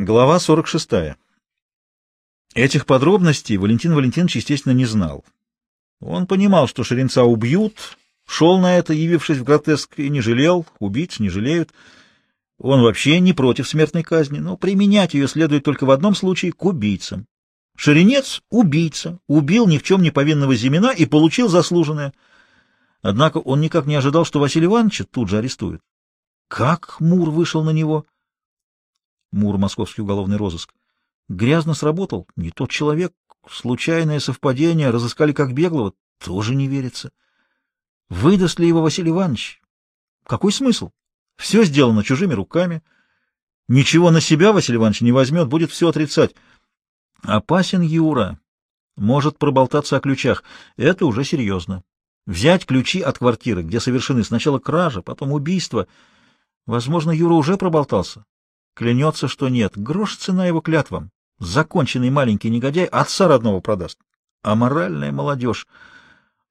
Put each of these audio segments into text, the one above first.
Глава 46. Этих подробностей Валентин Валентинович, естественно, не знал. Он понимал, что Шеренца убьют, шел на это, явившись в гротеск, и не жалел, убийц не жалеют. Он вообще не против смертной казни, но применять ее следует только в одном случае — к убийцам. Шеренец — убийца, убил ни в чем не повинного Зимина и получил заслуженное. Однако он никак не ожидал, что Василия Ивановича тут же арестуют. Как Мур вышел на него? Мур, московский уголовный розыск. Грязно сработал. Не тот человек. Случайное совпадение. Разыскали как беглого. Тоже не верится. Выдаст ли его Василий Иванович? Какой смысл? Все сделано чужими руками. Ничего на себя Василий Иванович не возьмет, будет все отрицать. Опасен Юра. Может проболтаться о ключах. Это уже серьезно. Взять ключи от квартиры, где совершены сначала кража, потом убийство. Возможно, Юра уже проболтался. Клянется, что нет. Грош цена его клятвам. Законченный маленький негодяй отца родного продаст. А моральная молодежь.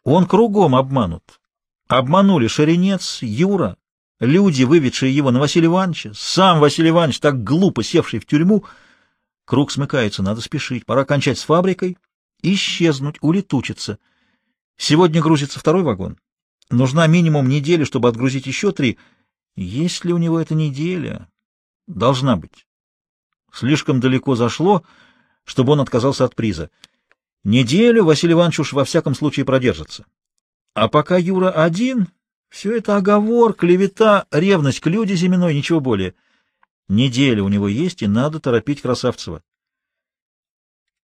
Он кругом обманут. Обманули Шаренец, Юра, люди, выведшие его на Василия Ивановича, сам Василий Иванович, так глупо севший в тюрьму. Круг смыкается, надо спешить. Пора кончать с фабрикой, исчезнуть, улетучиться. Сегодня грузится второй вагон. Нужна минимум неделя, чтобы отгрузить еще три. Есть ли у него эта неделя? Должна быть. Слишком далеко зашло, чтобы он отказался от приза. Неделю Василий Иванович уж во всяком случае продержится. А пока Юра один, все это оговор, клевета, ревность к люди земной, ничего более. Неделя у него есть, и надо торопить Красавцева.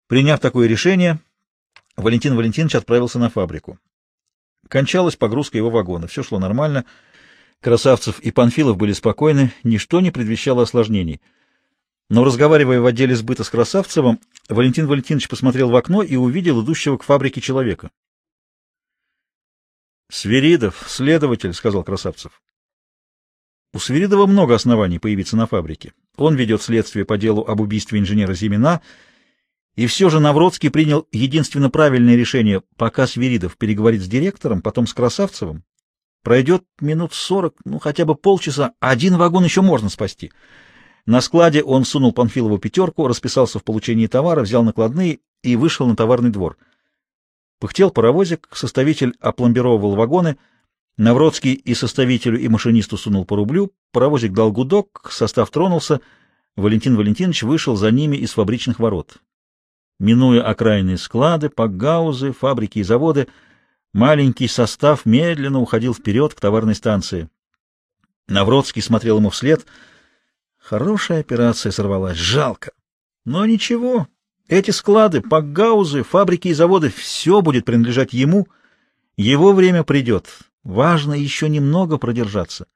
Приняв такое решение, Валентин Валентинович отправился на фабрику. Кончалась погрузка его вагона, все шло нормально — Красавцев и Панфилов были спокойны, ничто не предвещало осложнений. Но, разговаривая в отделе сбыта с Красавцевым, Валентин Валентинович посмотрел в окно и увидел идущего к фабрике человека. «Свиридов, следователь», — сказал Красавцев. У Свиридова много оснований появиться на фабрике. Он ведет следствие по делу об убийстве инженера Зимина, и все же Навродский принял единственно правильное решение, пока Свиридов переговорит с директором, потом с Красавцевым, Пройдет минут сорок, ну хотя бы полчаса, один вагон еще можно спасти. На складе он сунул Панфилову пятерку, расписался в получении товара, взял накладные и вышел на товарный двор. Пыхтел паровозик, составитель опломбировывал вагоны, Навродский и составителю, и машинисту сунул по рублю, паровозик дал гудок, состав тронулся, Валентин Валентинович вышел за ними из фабричных ворот. Минуя окраинные склады, пакгаузы, фабрики и заводы, Маленький состав медленно уходил вперед к товарной станции. Навродский смотрел ему вслед. Хорошая операция сорвалась, жалко. Но ничего, эти склады, пакгаузы, фабрики и заводы — все будет принадлежать ему. Его время придет. Важно еще немного продержаться.